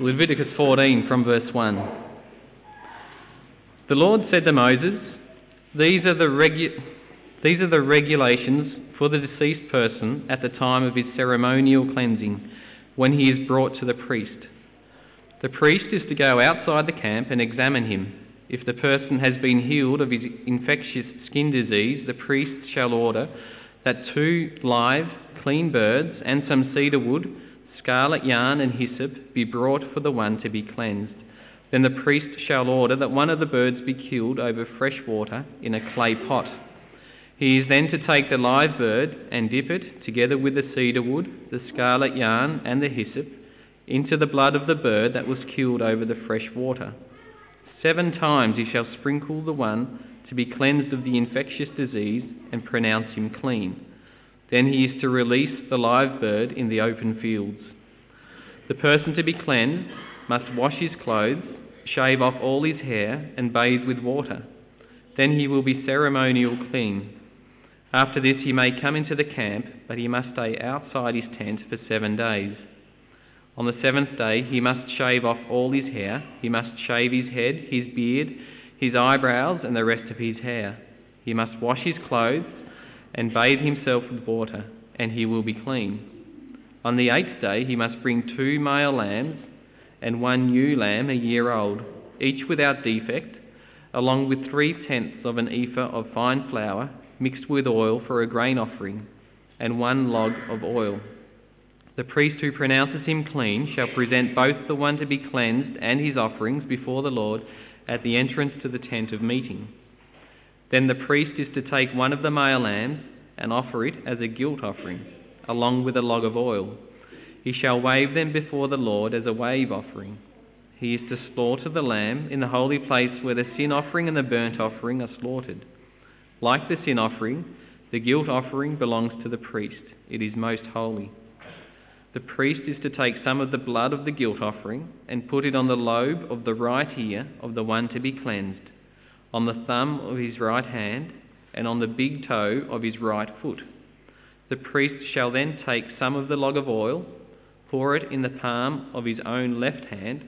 Leviticus 14 from verse 1. The Lord said to Moses, These are the, regu- these are the regulations for the deceased person at the time of his ceremonial cleansing, when he is brought to the priest. The priest is to go outside the camp and examine him. If the person has been healed of his infectious skin disease, the priest shall order that two live, clean birds and some cedar wood scarlet yarn and hyssop be brought for the one to be cleansed. Then the priest shall order that one of the birds be killed over fresh water in a clay pot. He is then to take the live bird and dip it, together with the cedar wood, the scarlet yarn, and the hyssop, into the blood of the bird that was killed over the fresh water. Seven times he shall sprinkle the one to be cleansed of the infectious disease and pronounce him clean. Then he is to release the live bird in the open fields. The person to be cleansed must wash his clothes, shave off all his hair, and bathe with water. Then he will be ceremonial clean. After this he may come into the camp, but he must stay outside his tent for seven days. On the seventh day he must shave off all his hair, he must shave his head, his beard, his eyebrows, and the rest of his hair. He must wash his clothes and bathe himself with water, and he will be clean. On the eighth day he must bring two male lambs and one ewe lamb a year old, each without defect, along with three tenths of an ephah of fine flour mixed with oil for a grain offering, and one log of oil. The priest who pronounces him clean shall present both the one to be cleansed and his offerings before the Lord at the entrance to the tent of meeting. Then the priest is to take one of the male lambs and offer it as a guilt offering, along with a log of oil. He shall wave them before the Lord as a wave offering. He is to slaughter the lamb in the holy place where the sin offering and the burnt offering are slaughtered. Like the sin offering, the guilt offering belongs to the priest. It is most holy. The priest is to take some of the blood of the guilt offering and put it on the lobe of the right ear of the one to be cleansed on the thumb of his right hand, and on the big toe of his right foot. The priest shall then take some of the log of oil, pour it in the palm of his own left hand,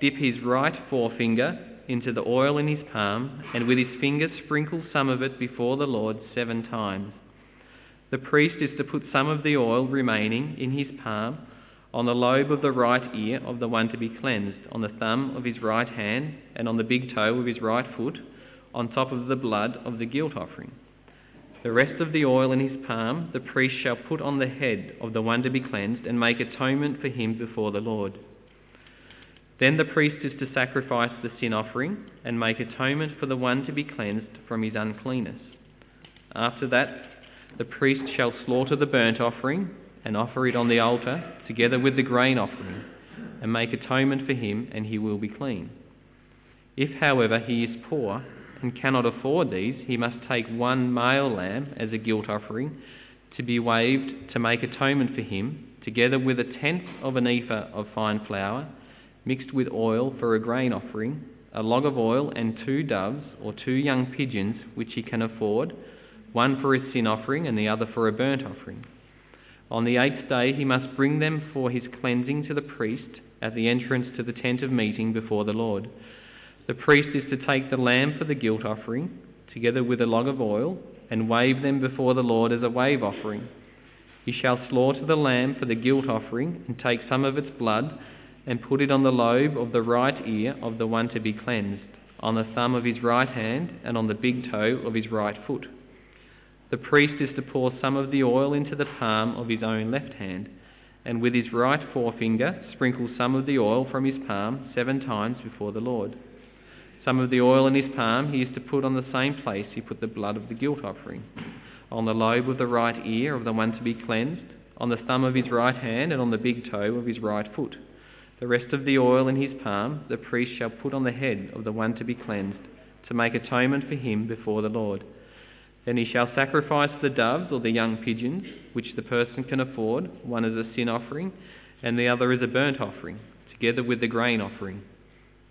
dip his right forefinger into the oil in his palm, and with his finger sprinkle some of it before the Lord seven times. The priest is to put some of the oil remaining in his palm on the lobe of the right ear of the one to be cleansed, on the thumb of his right hand, and on the big toe of his right foot, on top of the blood of the guilt offering. The rest of the oil in his palm the priest shall put on the head of the one to be cleansed, and make atonement for him before the Lord. Then the priest is to sacrifice the sin offering, and make atonement for the one to be cleansed from his uncleanness. After that, the priest shall slaughter the burnt offering and offer it on the altar together with the grain offering, and make atonement for him, and he will be clean. If, however, he is poor and cannot afford these, he must take one male lamb as a guilt offering to be waved to make atonement for him, together with a tenth of an ephah of fine flour, mixed with oil for a grain offering, a log of oil, and two doves or two young pigeons which he can afford, one for a sin offering and the other for a burnt offering. On the eighth day he must bring them for his cleansing to the priest at the entrance to the tent of meeting before the Lord. The priest is to take the lamb for the guilt offering, together with a log of oil, and wave them before the Lord as a wave offering. He shall slaughter the lamb for the guilt offering, and take some of its blood, and put it on the lobe of the right ear of the one to be cleansed, on the thumb of his right hand, and on the big toe of his right foot. The priest is to pour some of the oil into the palm of his own left hand, and with his right forefinger sprinkle some of the oil from his palm seven times before the Lord. Some of the oil in his palm he is to put on the same place he put the blood of the guilt offering, on the lobe of the right ear of the one to be cleansed, on the thumb of his right hand, and on the big toe of his right foot. The rest of the oil in his palm the priest shall put on the head of the one to be cleansed, to make atonement for him before the Lord. Then he shall sacrifice the doves or the young pigeons, which the person can afford, one as a sin offering, and the other as a burnt offering, together with the grain offering.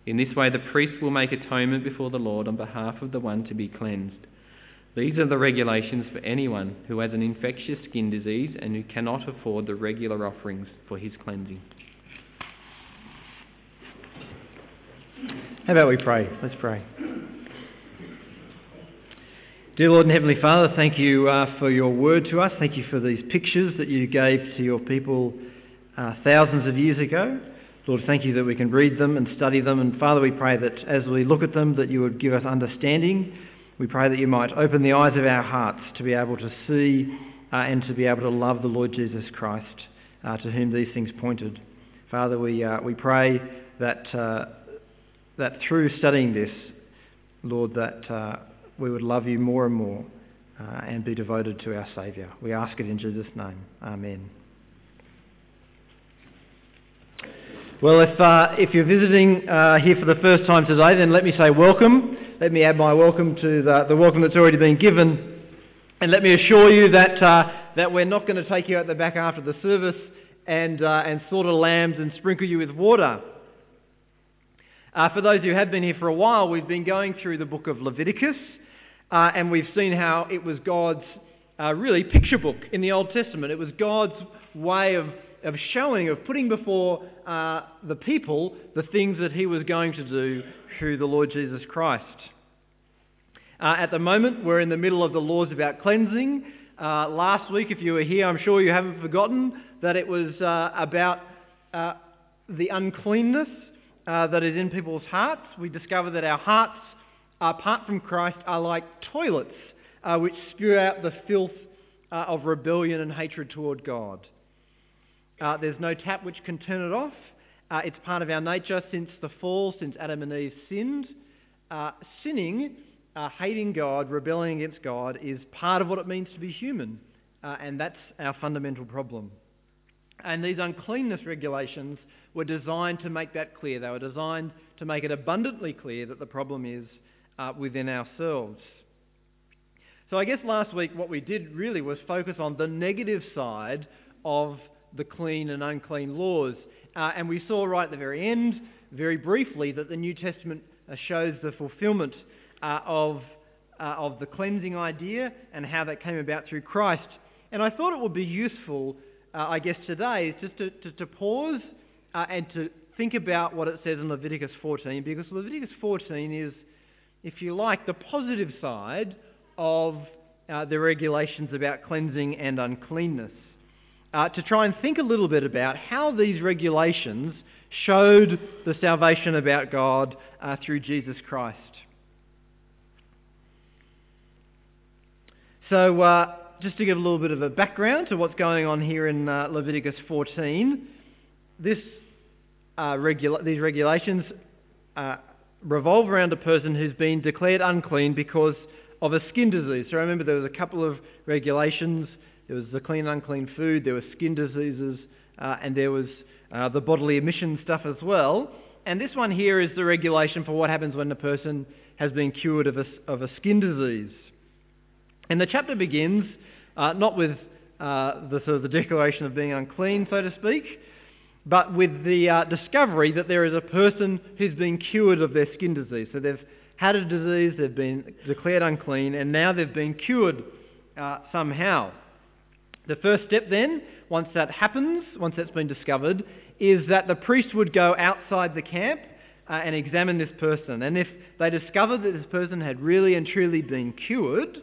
In this way, the priest will make atonement before the Lord on behalf of the one to be cleansed. These are the regulations for anyone who has an infectious skin disease and who cannot afford the regular offerings for his cleansing. How about we pray? Let's pray. Dear Lord and Heavenly Father, thank you uh, for your word to us. Thank you for these pictures that you gave to your people uh, thousands of years ago. Lord, thank you that we can read them and study them. And Father, we pray that as we look at them, that you would give us understanding. We pray that you might open the eyes of our hearts to be able to see uh, and to be able to love the Lord Jesus Christ, uh, to whom these things pointed. Father, we, uh, we pray that, uh, that through studying this, Lord, that uh, we would love you more and more uh, and be devoted to our Saviour. We ask it in Jesus' name. Amen. Well, if, uh, if you're visiting uh, here for the first time today, then let me say welcome. Let me add my welcome to the, the welcome that's already been given. And let me assure you that, uh, that we're not going to take you out the back after the service and, uh, and slaughter lambs and sprinkle you with water. Uh, for those who have been here for a while, we've been going through the book of Leviticus, uh, and we've seen how it was God's really picture book in the Old Testament. It was God's way of of showing, of putting before uh, the people the things that he was going to do through the Lord Jesus Christ. Uh, at the moment, we're in the middle of the laws about cleansing. Uh, last week, if you were here, I'm sure you haven't forgotten that it was uh, about uh, the uncleanness uh, that is in people's hearts. We discover that our hearts, apart from Christ, are like toilets which spew out the filth of rebellion and hatred toward God. Uh, there's no tap which can turn it off. Uh, it's part of our nature since the fall, since Adam and Eve sinned. Uh, sinning, uh, hating God, rebelling against God, is part of what it means to be human. Uh, and that's our fundamental problem. And these uncleanness regulations were designed to make that clear. They were designed to make it abundantly clear that the problem is uh, within ourselves. So I guess last week what we did really was focus on the negative side of the clean and unclean laws. Uh, and we saw right at the very end, very briefly, that the New Testament uh, shows the fulfillment uh, of, uh, of the cleansing idea and how that came about through Christ. And I thought it would be useful, uh, I guess, today, just to, to, to pause uh, and to think about what it says in Leviticus 14, because Leviticus 14 is, if you like, the positive side of the regulations about cleansing and uncleanness uh, to try and think a little bit about how these regulations showed the salvation about God uh, through Jesus Christ. So, uh, just to give a little bit of a background to what's going on here in uh, Leviticus 14, this, uh, regula- these regulations uh, revolve around a person who's been declared unclean because of a skin disease. So remember, there was a couple of regulations there was the clean and unclean food, there were skin diseases, uh, and there was uh, the bodily emission stuff as well. And this one here is the regulation for what happens when a person has been cured of a, of a skin disease. And the chapter begins uh, not with uh, the, sort of the declaration of being unclean, so to speak, but with the uh, discovery that there is a person who's been cured of their skin disease. So they've had a disease, they've been declared unclean, and now they've been cured uh, somehow. The first step then, once that happens, once that's been discovered, is that the priest would go outside the camp uh, and examine this person. And if they discovered that this person had really and truly been cured,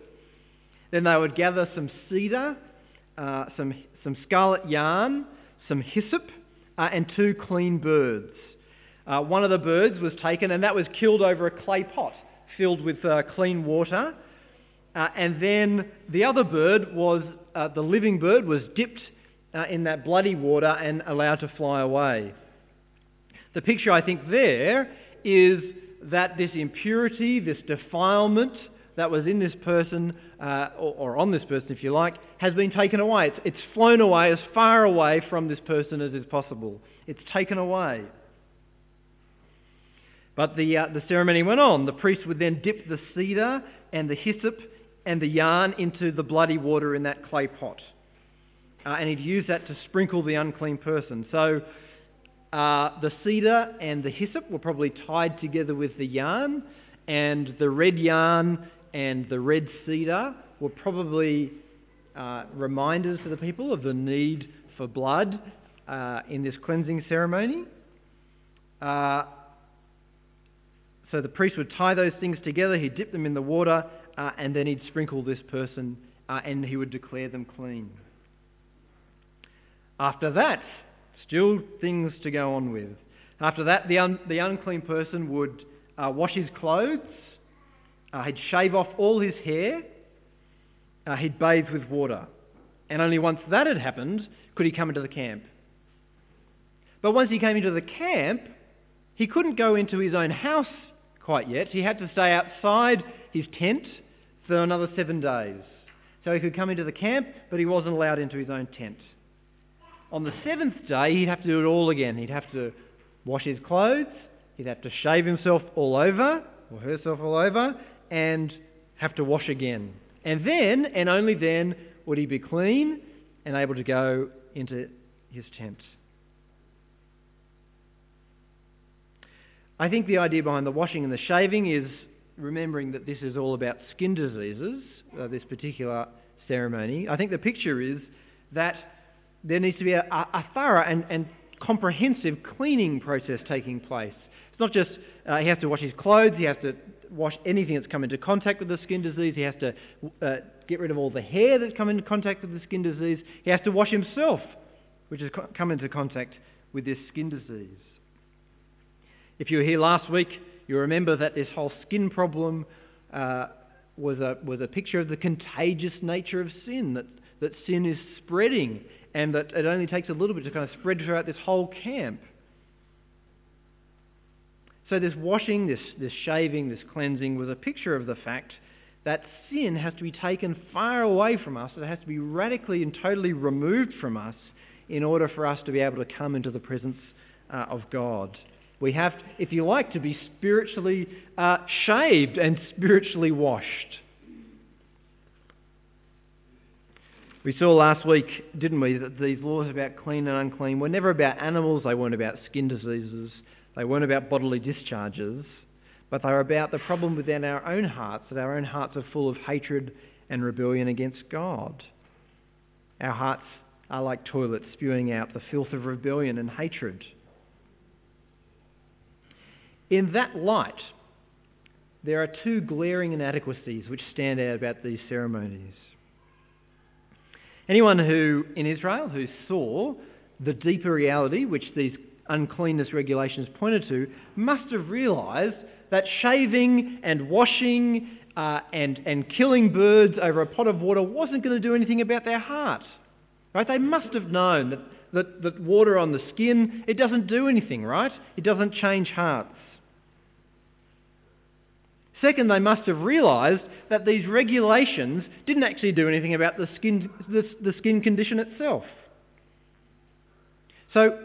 then they would gather some cedar, uh, some, some scarlet yarn, some hyssop, uh, and two clean birds. Uh, one of the birds was taken, and that was killed over a clay pot filled with uh, clean water. Uh, and then the other bird was uh, the living bird was dipped uh, in that bloody water and allowed to fly away. The picture, I think, there is that this impurity, this defilement that was in this person, uh, or, or, on this person, if you like, has been taken away. It's, it's flown away as far away from this person as is possible. It's taken away. But the, uh, the ceremony went on. The priest would then dip the cedar and the hyssop and the yarn into the bloody water in that clay pot. Uh, and he'd use that to sprinkle the unclean person. So uh, the cedar and the hyssop were probably tied together with the yarn, and the red yarn and the red cedar were probably uh, reminders to the people of the need for blood uh, in this cleansing ceremony. Uh, so the priest would tie those things together, he'd dip them in the water, uh, and then he'd sprinkle this person uh, and he would declare them clean. After that, still things to go on with. After that, the, un- the unclean person would uh, wash his clothes, uh, he'd shave off all his hair, uh, he'd bathe with water. And only once that had happened could he come into the camp. But once he came into the camp, he couldn't go into his own house quite yet. He had to stay outside his tent for another seven days. So he could come into the camp, but he wasn't allowed into his own tent. On the seventh day, he'd have to do it all again. He'd have to wash his clothes, he'd have to shave himself all over, or herself all over, and have to wash again. And then, and only then, would he be clean and able to go into his tent. I think the idea behind the washing and the shaving is remembering that this is all about skin diseases, uh, this particular ceremony. I think the picture is that there needs to be a, a thorough and, and, comprehensive cleaning process taking place. It's not just uh, he has to wash his clothes, he has to wash anything that's come into contact with the skin disease, he has to uh, get rid of all the hair that's come into contact with the skin disease, he has to wash himself, which has come into contact with this skin disease. If you were here last week, you remember that this whole skin problem uh, was, a, was a picture of the contagious nature of sin, that, that sin is spreading and that it only takes a little bit to kind of spread throughout this whole camp. So this washing, this, this shaving, this cleansing was a picture of the fact that sin has to be taken far away from us. It has to be radically and totally removed from us in order for us to be able to come into the presence uh, of God. We have, if you like, to be spiritually uh, shaved and spiritually washed. We saw last week, didn't we, that these laws about clean and unclean were never about animals, they weren't about skin diseases, they weren't about bodily discharges, but they were about the problem within our own hearts, that our own hearts are full of hatred and rebellion against God. Our hearts are like toilets spewing out the filth of rebellion and hatred. In that light, there are two glaring inadequacies which stand out about these ceremonies. Anyone who, in Israel, who saw the deeper reality which these uncleanness regulations pointed to, must have realised that shaving and washing uh, and, and killing birds over a pot of water wasn't going to do anything about their heart. Right? They must have known that, that, that water on the skin, it doesn't do anything, right? It doesn't change hearts. Second, they must have realised that these regulations didn't actually do anything about the skin, the, the skin condition itself. So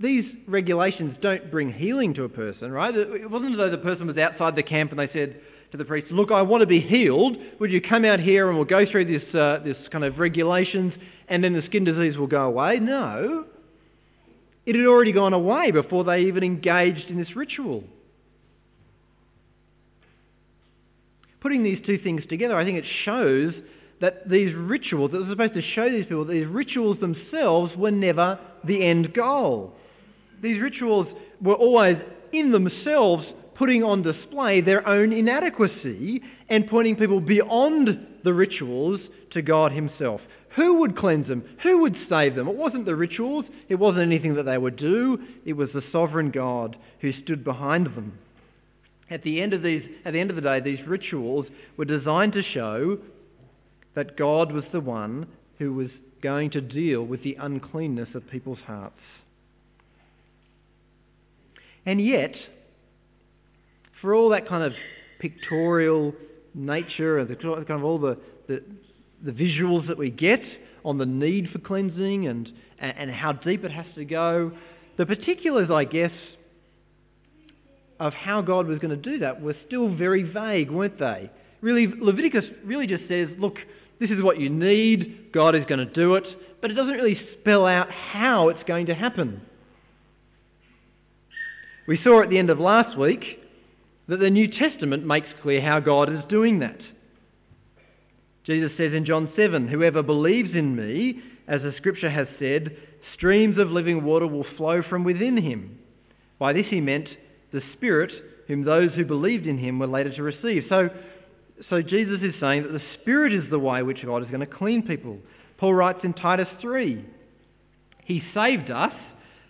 these regulations don't bring healing to a person, right? It wasn't as though the person was outside the camp and they said to the priest, look, I want to be healed. Would you come out here and we'll go through this, uh, this kind of regulations and then the skin disease will go away? No. It had already gone away before they even engaged in this ritual. Putting these two things together, I think it shows that these rituals that were supposed to show these people, these rituals themselves were never the end goal. These rituals were always in themselves putting on display their own inadequacy and pointing people beyond the rituals to God Himself. Who would cleanse them? Who would save them? It wasn't the rituals, it wasn't anything that they would do, it was the sovereign God who stood behind them. At the end of these, at the end of the day, these rituals were designed to show that God was the one who was going to deal with the uncleanness of people's hearts. And yet, for all that kind of pictorial nature and the kind of all the, the, the visuals that we get on the need for cleansing and, and how deep it has to go, the particulars, I guess, of how God was going to do that were still very vague, weren't they? Really, Leviticus really just says, look, this is what you need, God is going to do it, but it doesn't really spell out how it's going to happen. We saw at the end of last week that the New Testament makes clear how God is doing that. Jesus says in John 7, Whoever believes in me, as the scripture has said, streams of living water will flow from within him. By this he meant the Spirit, whom those who believed in him were later to receive. So, so Jesus is saying that the Spirit is the way which God is going to clean people. Paul writes in Titus 3 He saved us,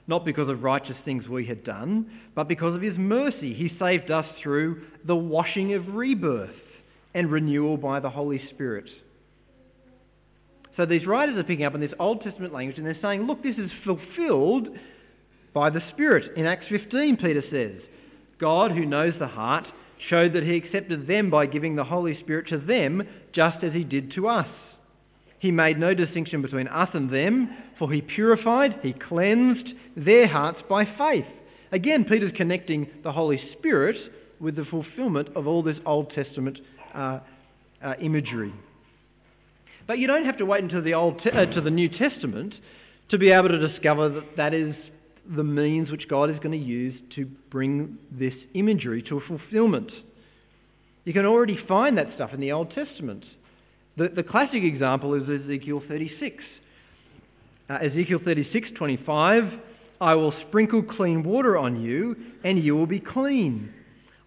not because of righteous things we had done, but because of his mercy. He saved us through the washing of rebirth and renewal by the Holy Spirit. So these writers are picking up on this Old Testament language and they're saying, look, this is fulfilled by the Spirit. In Acts 15, Peter says, God, who knows the heart, showed that he accepted them by giving the Holy Spirit to them, just as he did to us. He made no distinction between us and them, for he purified, he cleansed their hearts by faith. Again, Peter's connecting the Holy Spirit with the fulfillment of all this Old Testament uh, uh, imagery. But you don't have to wait until the, Old Te- uh, to the New Testament to be able to discover that that is the means which God is going to use to bring this imagery to a fulfillment. You can already find that stuff in the Old Testament. The, the classic example is Ezekiel 36. Uh, Ezekiel 36, 25, I will sprinkle clean water on you, and you will be clean.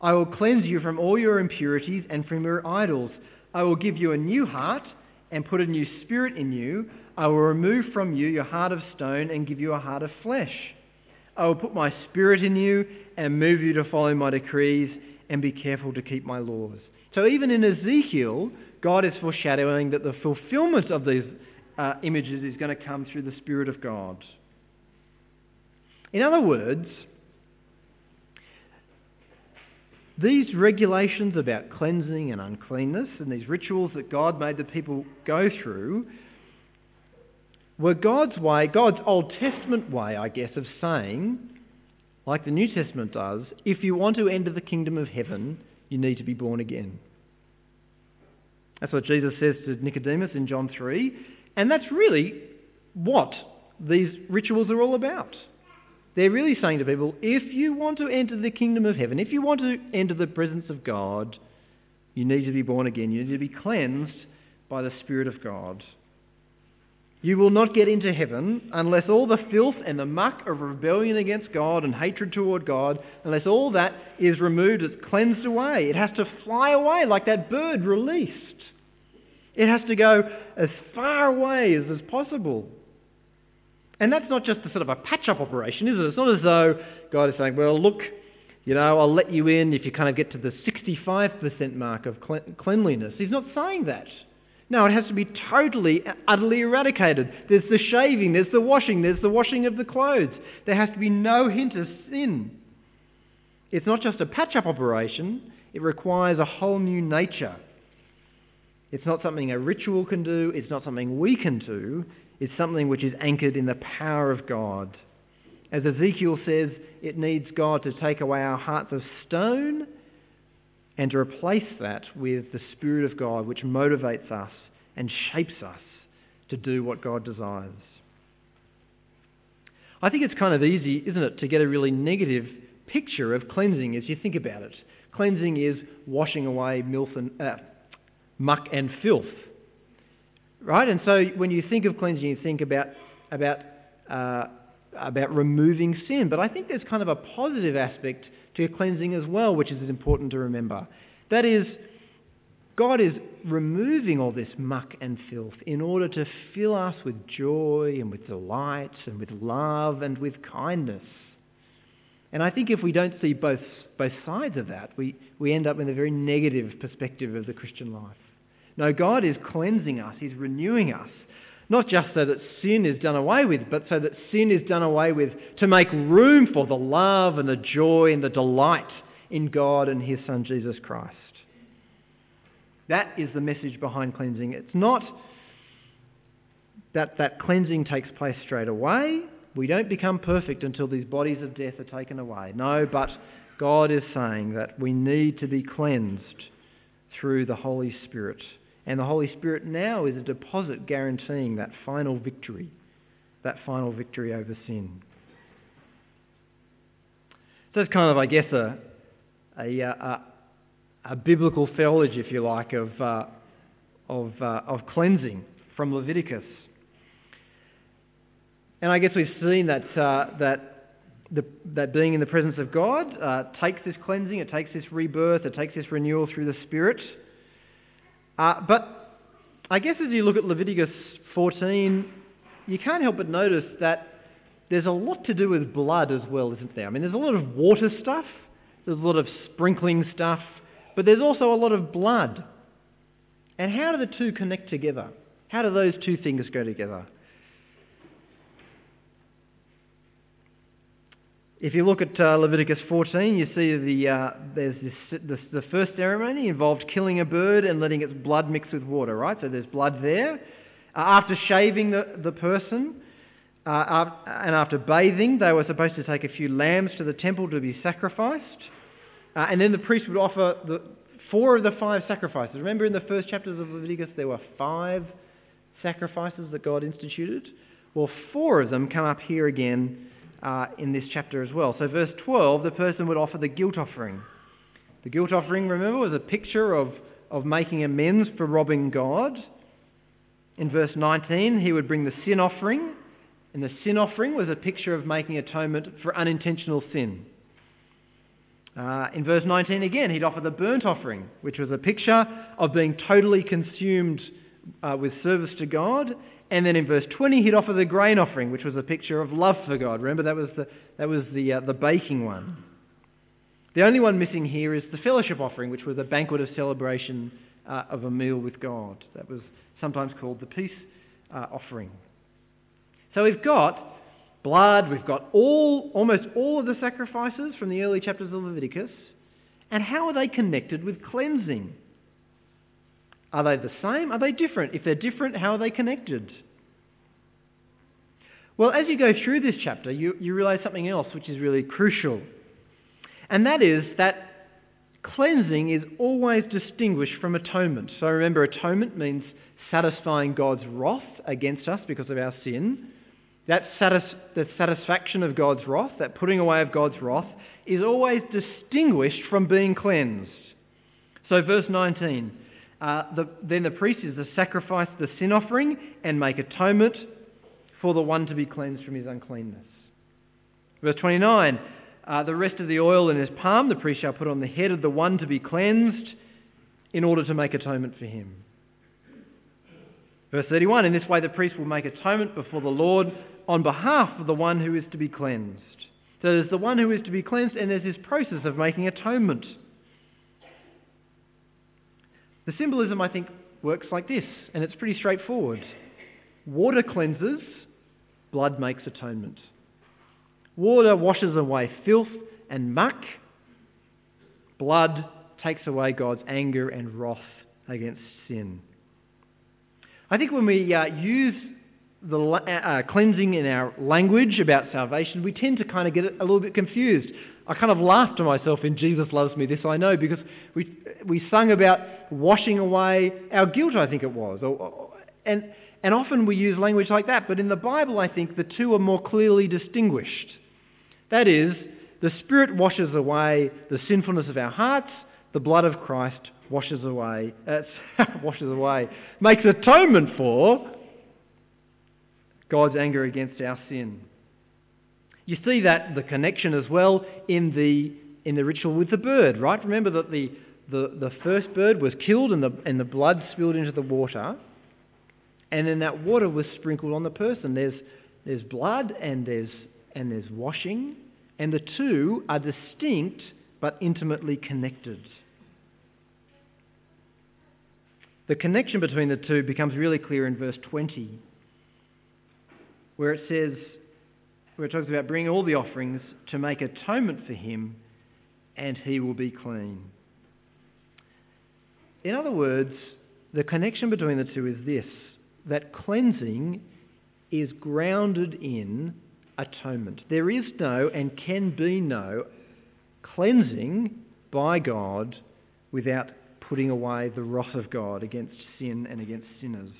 I will cleanse you from all your impurities and from your idols. I will give you a new heart and put a new spirit in you. I will remove from you your heart of stone and give you a heart of flesh. I will put my spirit in you and move you to follow my decrees and be careful to keep my laws. So even in Ezekiel, God is foreshadowing that the fulfillment of these uh, images is going to come through the Spirit of God. In other words, these regulations about cleansing and uncleanness and these rituals that God made the people go through were God's way, God's Old Testament way, I guess, of saying, like the New Testament does, if you want to enter the kingdom of heaven, you need to be born again. That's what Jesus says to Nicodemus in John 3. And that's really what these rituals are all about. They're really saying to people, if you want to enter the kingdom of heaven, if you want to enter the presence of God, you need to be born again. You need to be cleansed by the Spirit of God. You will not get into heaven unless all the filth and the muck of rebellion against God and hatred toward God, unless all that is removed, it's cleansed away. It has to fly away like that bird released. It has to go as far away as is possible. And that's not just a sort of a patch-up operation, is it? It's not as though God is saying, well, look, you know, I'll let you in if you kind of get to the 65% mark of cleanliness. He's not saying that. No, it has to be totally, utterly eradicated. There's the shaving, there's the washing, there's the washing of the clothes. There has to be no hint of sin. It's not just a patch-up operation, it requires a whole new nature. It's not something a ritual can do, it's not something we can do, it's something which is anchored in the power of God. As Ezekiel says, it needs God to take away our hearts of stone and to replace that with the Spirit of God, which motivates us and shapes us to do what God desires. I think it's kind of easy, isn't it, to get a really negative picture of cleansing as you think about it. Cleansing is washing away and, uh, muck and filth. Right? And so when you think of cleansing, you think about, about, uh, about removing sin. But I think there's kind of a positive aspect to cleansing as well, which is important to remember. That is, God is removing all this muck and filth in order to fill us with joy and with delight and with love and with kindness. And I think if we don't see both, both sides of that, we, we end up in a very negative perspective of the Christian life. No, God is cleansing us. He's renewing us. Not just so that sin is done away with, but so that sin is done away with to make room for the love and the joy and the delight in God and His Son Jesus Christ. That is the message behind cleansing. It's not that that cleansing takes place straight away. We don't become perfect until these bodies of death are taken away. No, but God is saying that we need to be cleansed through the Holy Spirit. And the Holy Spirit now is a deposit guaranteeing that final victory, that final victory over sin. So it's kind of, I guess, a, a, a, a biblical theology, if you like, of, uh, of, uh, of cleansing from Leviticus. And I guess we've seen that, uh, that the, that being in the presence of God uh, takes this cleansing, it takes this rebirth, it takes this renewal through the Spirit. Uh, but I guess as you look at Leviticus 14, you can't help but notice that there's a lot to do with blood as well, isn't there? I mean, there's a lot of water stuff, there's a lot of sprinkling stuff, but there's also a lot of blood. And how do the two connect together? How do those two things go together? If you look at uh, Leviticus 14, you see the, uh, there's this, this, the first ceremony involved killing a bird and letting its blood mix with water, right? So there's blood there. Uh, after shaving the, the person uh, and after bathing, they were supposed to take a few lambs to the temple to be sacrificed. Uh, and then the priest would offer the, four of the five sacrifices. Remember in the first chapters of Leviticus, there were five sacrifices that God instituted? Well, four of them come up here again uh, in this chapter as well. So, verse 12, the person would offer the guilt offering. The guilt offering, remember, was a picture of, of making amends for robbing God. In verse 19, he would bring the sin offering, and the sin offering was a picture of making atonement for unintentional sin. Uh, in verse 19 again, he'd offer the burnt offering, which was a picture of being totally consumed uh, with service to God and then in verse 20, he'd offer the grain offering, which was a picture of love for God. Remember, that was the, that was the, uh, the baking one. The only one missing here is the fellowship offering, which was a banquet of celebration uh, of a meal with God. That was sometimes called the peace uh, offering. So we've got blood, we've got all, almost all of the sacrifices from the early chapters of Leviticus. And how are they connected with cleansing? Are they the same? Are they different? If they're different, how are they connected? Well, as you go through this chapter, you, you realize something else which is really crucial. And that is that cleansing is always distinguished from atonement. So remember, atonement means satisfying God's wrath against us because of our sin. That satis- the satisfaction of God's wrath, that putting away of God's wrath, is always distinguished from being cleansed. So, verse 19 uh, the, then the priest is to sacrifice the sin offering and make atonement for the one to be cleansed from his uncleanness. Verse 29 uh, The rest of the oil in his palm the priest shall put on the head of the one to be cleansed in order to make atonement for him. Verse 31 In this way the priest will make atonement before the Lord on behalf of the one who is to be cleansed. So there's the one who is to be cleansed, and there's this process of making atonement. The symbolism, I think, works like this, and it's pretty straightforward. Water cleanses, blood makes atonement. Water washes away filth and muck. Blood takes away God's anger and wrath against sin. I think when we uh, use the uh, uh, cleansing in our language about salvation, we tend to kind of get a little bit confused. I kind of laughed to myself in Jesus Loves Me, This I Know, because we, we sung about washing away our guilt, I think it was. And, and often we use language like that, but in the Bible, I think the two are more clearly distinguished. That is, the Spirit washes away the sinfulness of our hearts, the blood of Christ washes away, uh, washes away, makes atonement for God's anger against our sin. You see that the connection as well in the, in the ritual with the bird, right? Remember that the, the, the first bird was killed and the, and the blood spilled into the water, and then that water was sprinkled on the person. There's, there's blood and there's, and there's washing, and the two are distinct but intimately connected. The connection between the two becomes really clear in verse 20, where it says, where it talks about bringing all the offerings to make atonement for him, and he will be clean. In other words, the connection between the two is this that cleansing is grounded in atonement. There is no and can be no cleansing by God without putting away the wrath of God against sin and against sinners.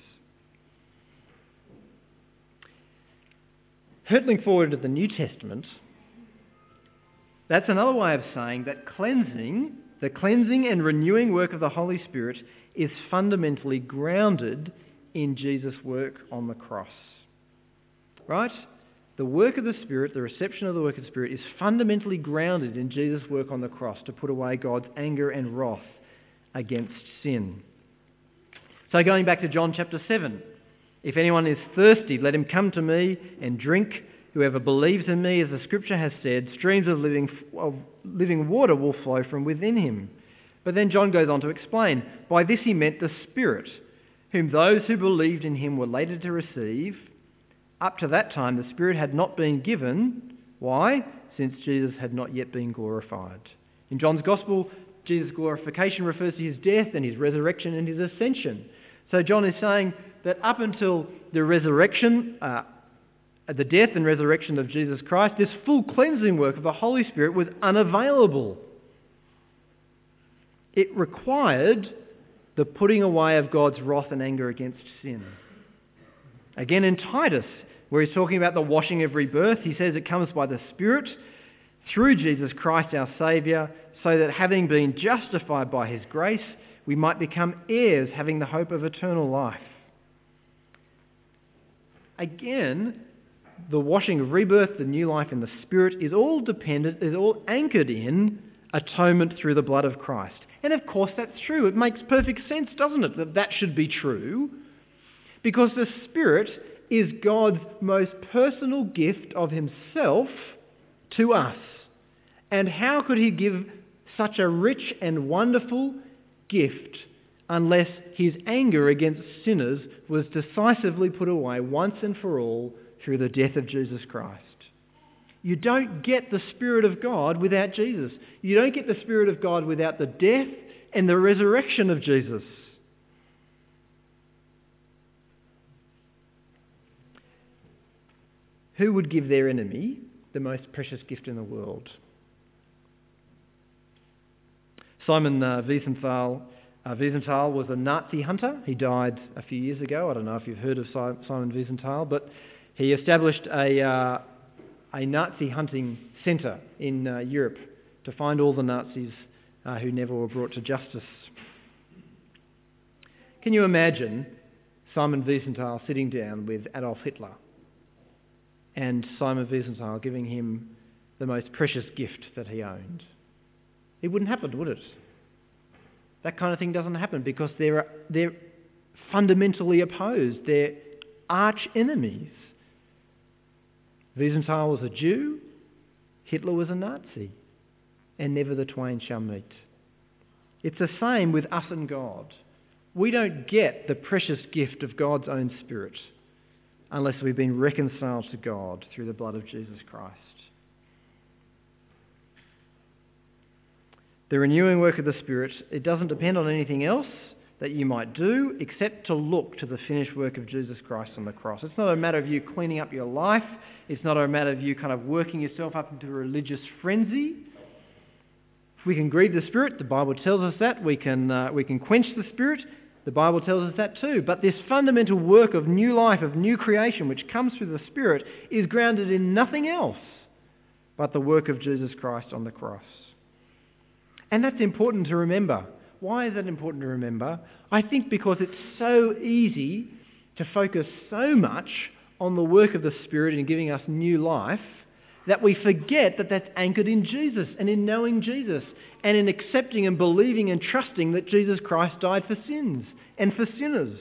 Hurtling forward to the New Testament, that's another way of saying that cleansing, the cleansing and renewing work of the Holy Spirit, is fundamentally grounded in Jesus' work on the cross. Right? the work of the Spirit, the reception of the work of the Spirit, is fundamentally grounded in Jesus' work on the cross to put away God's anger and wrath against sin. So, going back to John chapter 7, if anyone is thirsty, let him come to me and drink. Whoever believes in me, as the scripture has said, streams of living, of living water will flow from within him. But then John goes on to explain by this he meant the Spirit, whom those who believed in him were later to receive. Up to that time, the Spirit had not been given. Why? Since Jesus had not yet been glorified. In John's Gospel, Jesus' glorification refers to his death and his resurrection and his ascension. So John is saying that up until the resurrection, uh, the death and resurrection of Jesus Christ, this full cleansing work of the Holy Spirit was unavailable. It required the putting away of God's wrath and anger against sin. Again, in Titus, where he's talking about the washing of rebirth, he says it comes by the Spirit through Jesus Christ our Saviour, so that having been justified by his grace, we might become heirs, having the hope of eternal life. Again, the washing of rebirth, the new life in the Spirit, is all dependent, is all anchored in atonement through the blood of Christ. And of course, that's true. It makes perfect sense, doesn't it, that that should be true? Because the Spirit is God's most personal gift of Himself to us. And how could He give such a rich and wonderful gift unless His anger against sinners was decisively put away once and for all through the death of Jesus Christ? You don't get the Spirit of God without Jesus. You don't get the Spirit of God without the death and the resurrection of Jesus. Who would give their enemy the most precious gift in the world? Simon uh, Wiesenthal, uh, Wiesenthal was a Nazi hunter. He died a few years ago. I don't know if you've heard of Simon Wiesenthal, but he established a, uh, a Nazi hunting centre in uh, Europe to find all the Nazis uh, who never were brought to justice. Can you imagine Simon Wiesenthal sitting down with Adolf Hitler and Simon Wiesenthal giving him the most precious gift that he owned? It wouldn't happen, would it? That kind of thing doesn't happen because they're, they're fundamentally opposed. They're arch enemies. Wiesenthal was a Jew, Hitler was a Nazi, and never the twain shall meet. It's the same with us and God. We don't get the precious gift of God's own Spirit unless we've been reconciled to God through the blood of Jesus Christ. The renewing work of the Spirit, it doesn't depend on anything else that you might do except to look to the finished work of Jesus Christ on the cross. It's not a matter of you cleaning up your life. It's not a matter of you kind of working yourself up into a religious frenzy. If we can grieve the Spirit, the Bible tells us that. We can, uh, we can quench the Spirit. The Bible tells us that too. But this fundamental work of new life, of new creation, which comes through the Spirit, is grounded in nothing else but the work of Jesus Christ on the cross. And that's important to remember. Why is that important to remember? I think because it's so easy to focus so much on the work of the Spirit in giving us new life that we forget that that's anchored in Jesus and in knowing Jesus and in accepting and believing and trusting that Jesus Christ died for sins and for sinners.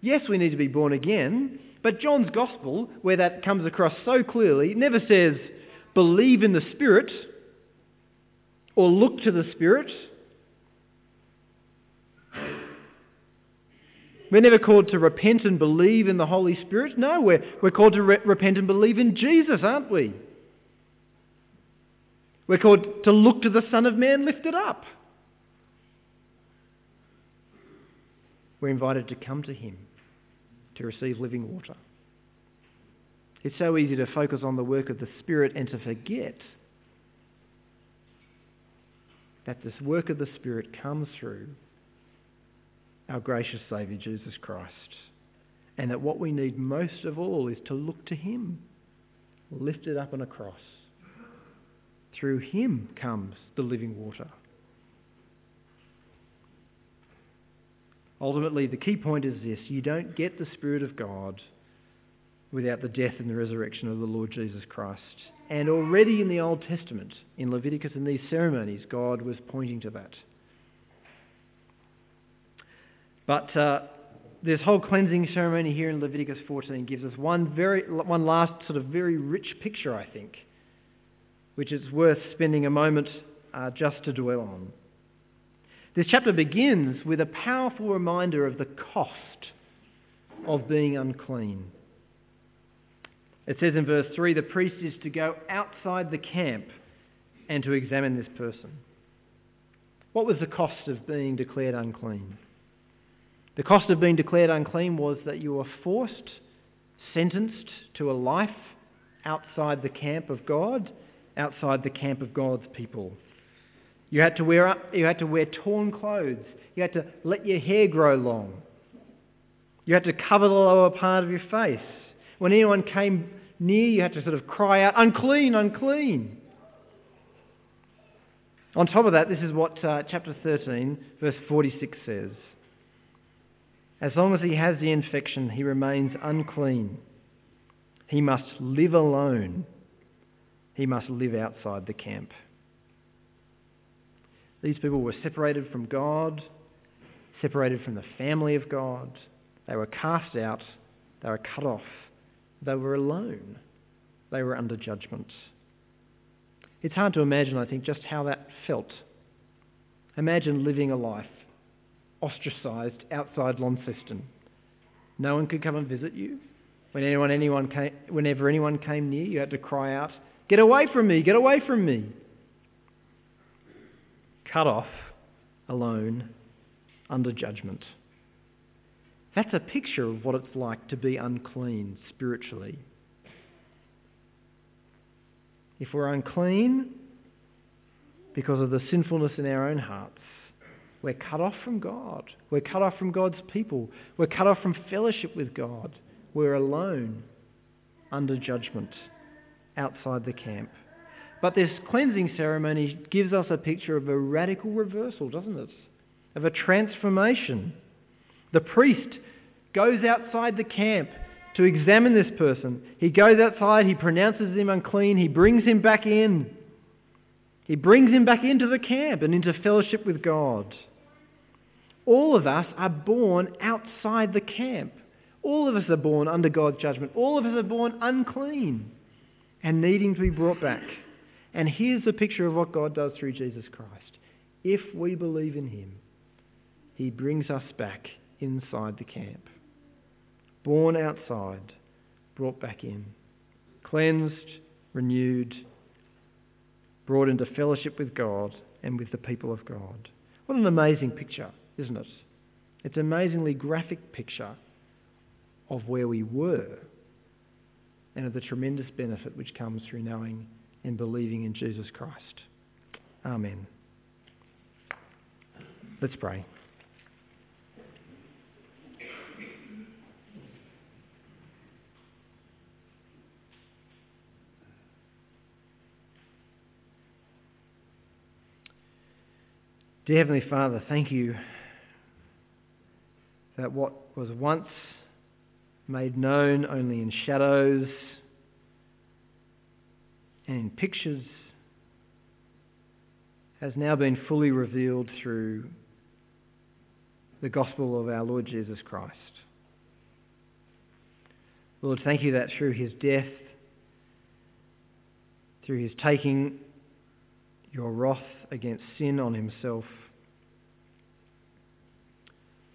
Yes, we need to be born again, but John's Gospel, where that comes across so clearly, never says, believe in the Spirit or look to the Spirit. We're never called to repent and believe in the Holy Spirit. No, we're, we're called to re- repent and believe in Jesus, aren't we? We're called to look to the Son of Man lifted up. We're invited to come to Him to receive living water. It's so easy to focus on the work of the Spirit and to forget that this work of the Spirit comes through our gracious Saviour Jesus Christ. And that what we need most of all is to look to Him, lifted up on a cross. Through Him comes the living water. Ultimately, the key point is this you don't get the Spirit of God without the death and the resurrection of the Lord Jesus Christ. And already in the Old Testament, in Leviticus and these ceremonies, God was pointing to that. But uh, this whole cleansing ceremony here in Leviticus 14 gives us one, very, one last sort of very rich picture, I think, which is worth spending a moment uh, just to dwell on. This chapter begins with a powerful reminder of the cost of being unclean. It says in verse 3 the priest is to go outside the camp and to examine this person. What was the cost of being declared unclean? The cost of being declared unclean was that you were forced, sentenced to a life outside the camp of God, outside the camp of God's people. You had to wear, you had to wear torn clothes. You had to let your hair grow long. You had to cover the lower part of your face. When anyone came near, you had to sort of cry out, unclean, unclean. On top of that, this is what uh, chapter 13, verse 46 says. As long as he has the infection, he remains unclean. He must live alone. He must live outside the camp. These people were separated from God, separated from the family of God. They were cast out. They were cut off. They were alone. They were under judgment. It's hard to imagine, I think, just how that felt. Imagine living a life ostracised outside Launceston. No one could come and visit you. When anyone, anyone came, whenever anyone came near, you had to cry out, Get away from me! Get away from me! Cut off, alone, under judgment. That's a picture of what it's like to be unclean spiritually. If we're unclean because of the sinfulness in our own hearts, we're cut off from God. We're cut off from God's people. We're cut off from fellowship with God. We're alone, under judgment, outside the camp. But this cleansing ceremony gives us a picture of a radical reversal, doesn't it? Of a transformation. The priest goes outside the camp to examine this person. He goes outside, he pronounces him unclean, he brings him back in. He brings him back into the camp and into fellowship with God. All of us are born outside the camp. All of us are born under God's judgment. All of us are born unclean and needing to be brought back. And here's the picture of what God does through Jesus Christ. If we believe in him, he brings us back inside the camp. Born outside, brought back in. Cleansed, renewed, brought into fellowship with God and with the people of God. What an amazing picture isn't it? It's an amazingly graphic picture of where we were and of the tremendous benefit which comes through knowing and believing in Jesus Christ. Amen. Let's pray. Dear Heavenly Father, thank you that what was once made known only in shadows and in pictures has now been fully revealed through the gospel of our Lord Jesus Christ. Lord, thank you that through his death, through his taking your wrath against sin on himself,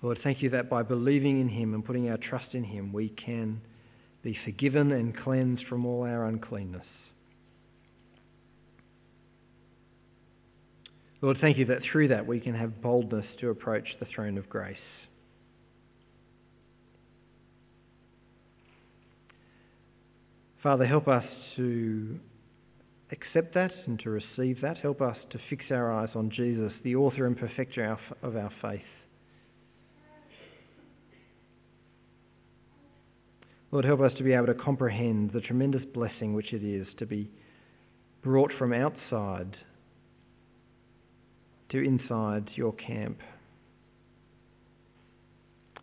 Lord, thank you that by believing in him and putting our trust in him, we can be forgiven and cleansed from all our uncleanness. Lord, thank you that through that we can have boldness to approach the throne of grace. Father, help us to accept that and to receive that. Help us to fix our eyes on Jesus, the author and perfecter of our faith. Lord, help us to be able to comprehend the tremendous blessing which it is to be brought from outside to inside your camp,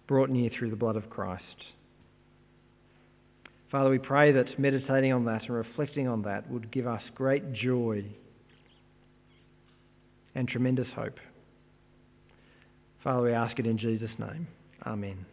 brought near through the blood of Christ. Father, we pray that meditating on that and reflecting on that would give us great joy and tremendous hope. Father, we ask it in Jesus' name. Amen.